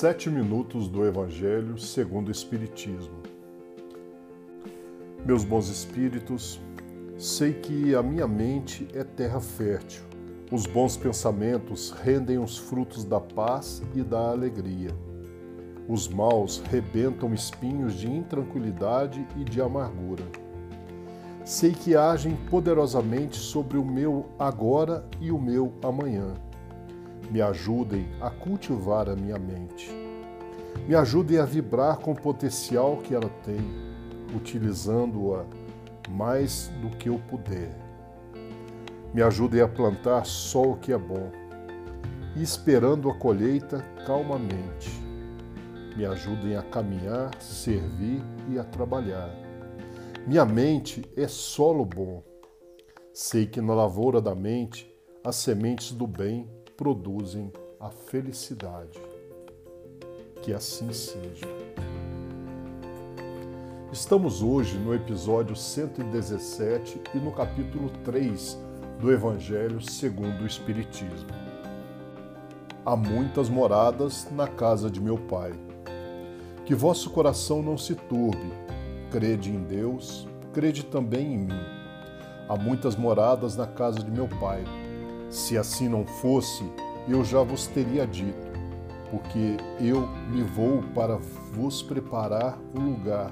Sete minutos do Evangelho segundo o Espiritismo. Meus bons espíritos, sei que a minha mente é terra fértil. Os bons pensamentos rendem os frutos da paz e da alegria. Os maus rebentam espinhos de intranquilidade e de amargura. Sei que agem poderosamente sobre o meu agora e o meu amanhã me ajudem a cultivar a minha mente. Me ajudem a vibrar com o potencial que ela tem, utilizando-a mais do que eu puder. Me ajudem a plantar só o que é bom esperando a colheita calmamente. Me ajudem a caminhar, servir e a trabalhar. Minha mente é solo bom. Sei que na lavoura da mente as sementes do bem produzem a felicidade. Que assim seja. Estamos hoje no episódio 117 e no capítulo 3 do Evangelho segundo o Espiritismo. Há muitas moradas na casa de meu Pai. Que vosso coração não se turbe. Crede em Deus, crede também em mim. Há muitas moradas na casa de meu Pai se assim não fosse, eu já vos teria dito, porque eu me vou para vos preparar o lugar.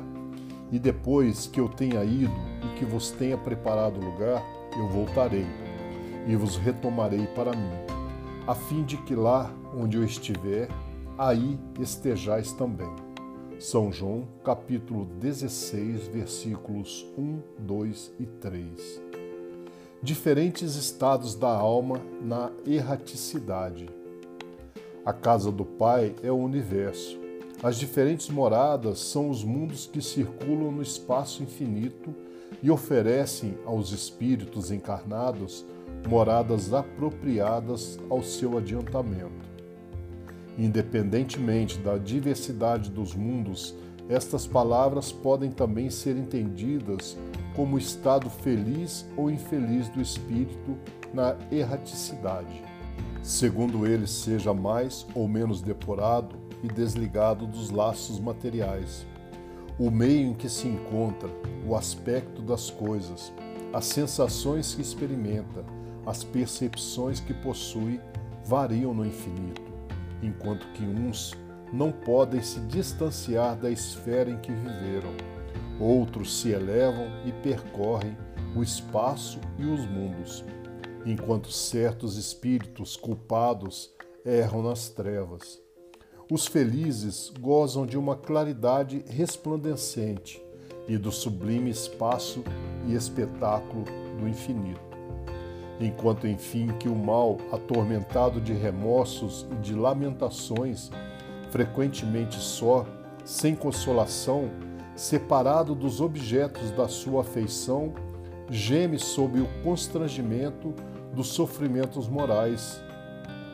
E depois que eu tenha ido e que vos tenha preparado o lugar, eu voltarei e vos retomarei para mim, a fim de que lá onde eu estiver, aí estejais também. São João, capítulo 16, versículos 1, 2 e 3 diferentes estados da alma na erraticidade. A casa do Pai é o universo. As diferentes moradas são os mundos que circulam no espaço infinito e oferecem aos espíritos encarnados moradas apropriadas ao seu adiantamento. Independentemente da diversidade dos mundos, estas palavras podem também ser entendidas como estado feliz ou infeliz do espírito na erraticidade, segundo ele seja mais ou menos depurado e desligado dos laços materiais. O meio em que se encontra, o aspecto das coisas, as sensações que experimenta, as percepções que possui variam no infinito, enquanto que uns não podem se distanciar da esfera em que viveram. Outros se elevam e percorrem o espaço e os mundos, enquanto certos espíritos culpados erram nas trevas. Os felizes gozam de uma claridade resplandecente e do sublime espaço e espetáculo do infinito. Enquanto, enfim, que o mal, atormentado de remorsos e de lamentações, frequentemente só, sem consolação, separado dos objetos da sua afeição, geme sob o constrangimento dos sofrimentos morais.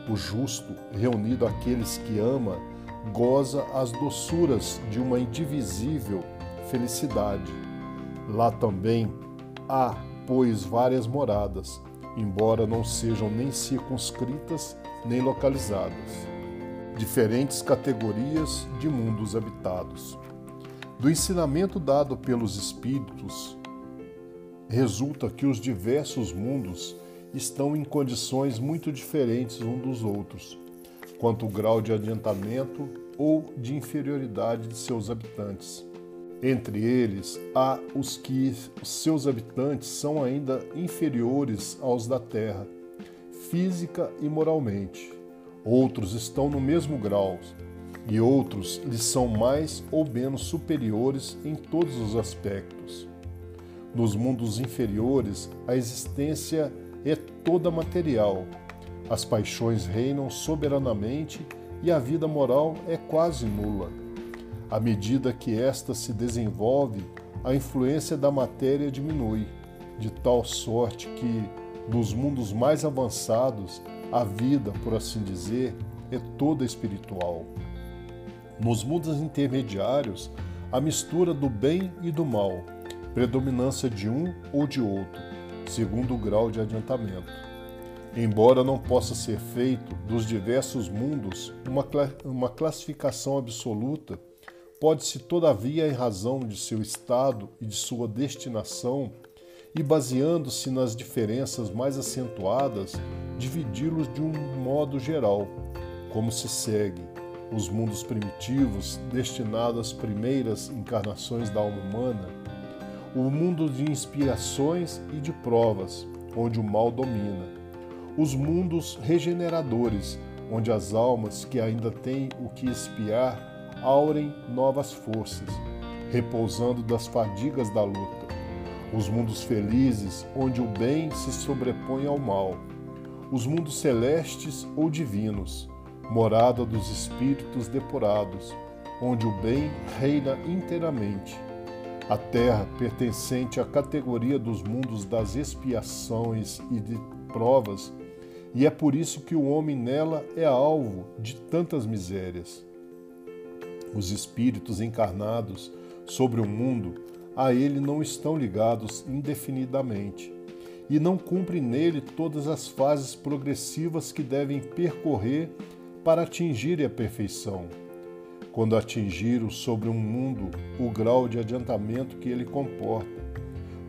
O justo, reunido àqueles que ama, goza as doçuras de uma indivisível felicidade. Lá também há, pois, várias moradas, embora não sejam nem circunscritas nem localizadas diferentes categorias de mundos habitados. Do ensinamento dado pelos espíritos, resulta que os diversos mundos estão em condições muito diferentes uns dos outros, quanto ao grau de adiantamento ou de inferioridade de seus habitantes. Entre eles, há os que seus habitantes são ainda inferiores aos da Terra, física e moralmente Outros estão no mesmo grau e outros lhes são mais ou menos superiores em todos os aspectos. Nos mundos inferiores, a existência é toda material. As paixões reinam soberanamente e a vida moral é quase nula. À medida que esta se desenvolve, a influência da matéria diminui, de tal sorte que, nos mundos mais avançados, a vida, por assim dizer, é toda espiritual. Nos mundos intermediários, a mistura do bem e do mal, predominância de um ou de outro, segundo o grau de adiantamento. Embora não possa ser feito dos diversos mundos uma, uma classificação absoluta, pode-se, todavia, em razão de seu estado e de sua destinação, e baseando-se nas diferenças mais acentuadas, dividi-los de um modo geral, como se segue: os mundos primitivos, destinados às primeiras encarnações da alma humana, o mundo de inspirações e de provas, onde o mal domina os mundos regeneradores, onde as almas que ainda têm o que espiar aurem novas forças, repousando das fadigas da luta. Os mundos felizes, onde o bem se sobrepõe ao mal. Os mundos celestes ou divinos, morada dos espíritos depurados, onde o bem reina inteiramente. A terra, pertencente à categoria dos mundos das expiações e de provas, e é por isso que o homem nela é alvo de tantas misérias. Os espíritos encarnados sobre o mundo a ele não estão ligados indefinidamente e não cumprem nele todas as fases progressivas que devem percorrer para atingirem a perfeição. Quando atingiram sobre um mundo o grau de adiantamento que ele comporta,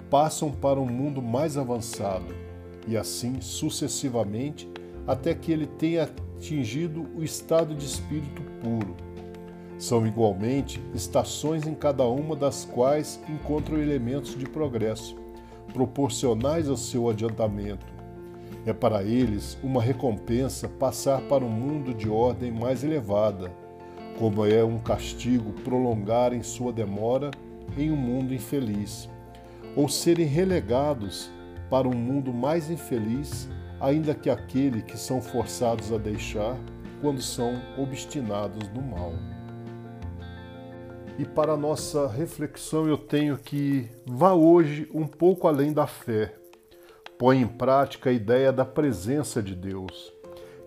passam para um mundo mais avançado e assim sucessivamente até que ele tenha atingido o estado de espírito puro. São igualmente estações em cada uma das quais encontram elementos de progresso, proporcionais ao seu adiantamento. É para eles uma recompensa passar para um mundo de ordem mais elevada, como é um castigo prolongarem sua demora em um mundo infeliz, ou serem relegados para um mundo mais infeliz, ainda que aquele que são forçados a deixar quando são obstinados no mal. E para nossa reflexão, eu tenho que vá hoje um pouco além da fé. Põe em prática a ideia da presença de Deus.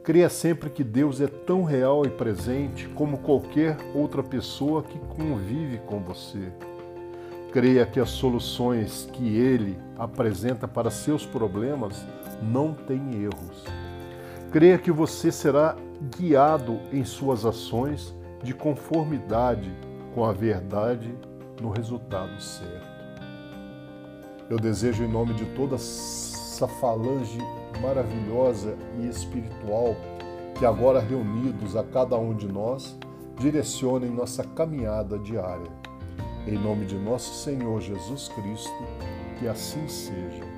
Creia sempre que Deus é tão real e presente como qualquer outra pessoa que convive com você. Creia que as soluções que ele apresenta para seus problemas não têm erros. Creia que você será guiado em suas ações de conformidade com a verdade no resultado certo. Eu desejo, em nome de toda essa falange maravilhosa e espiritual, que agora reunidos a cada um de nós, direcionem nossa caminhada diária em nome de nosso Senhor Jesus Cristo, que assim seja.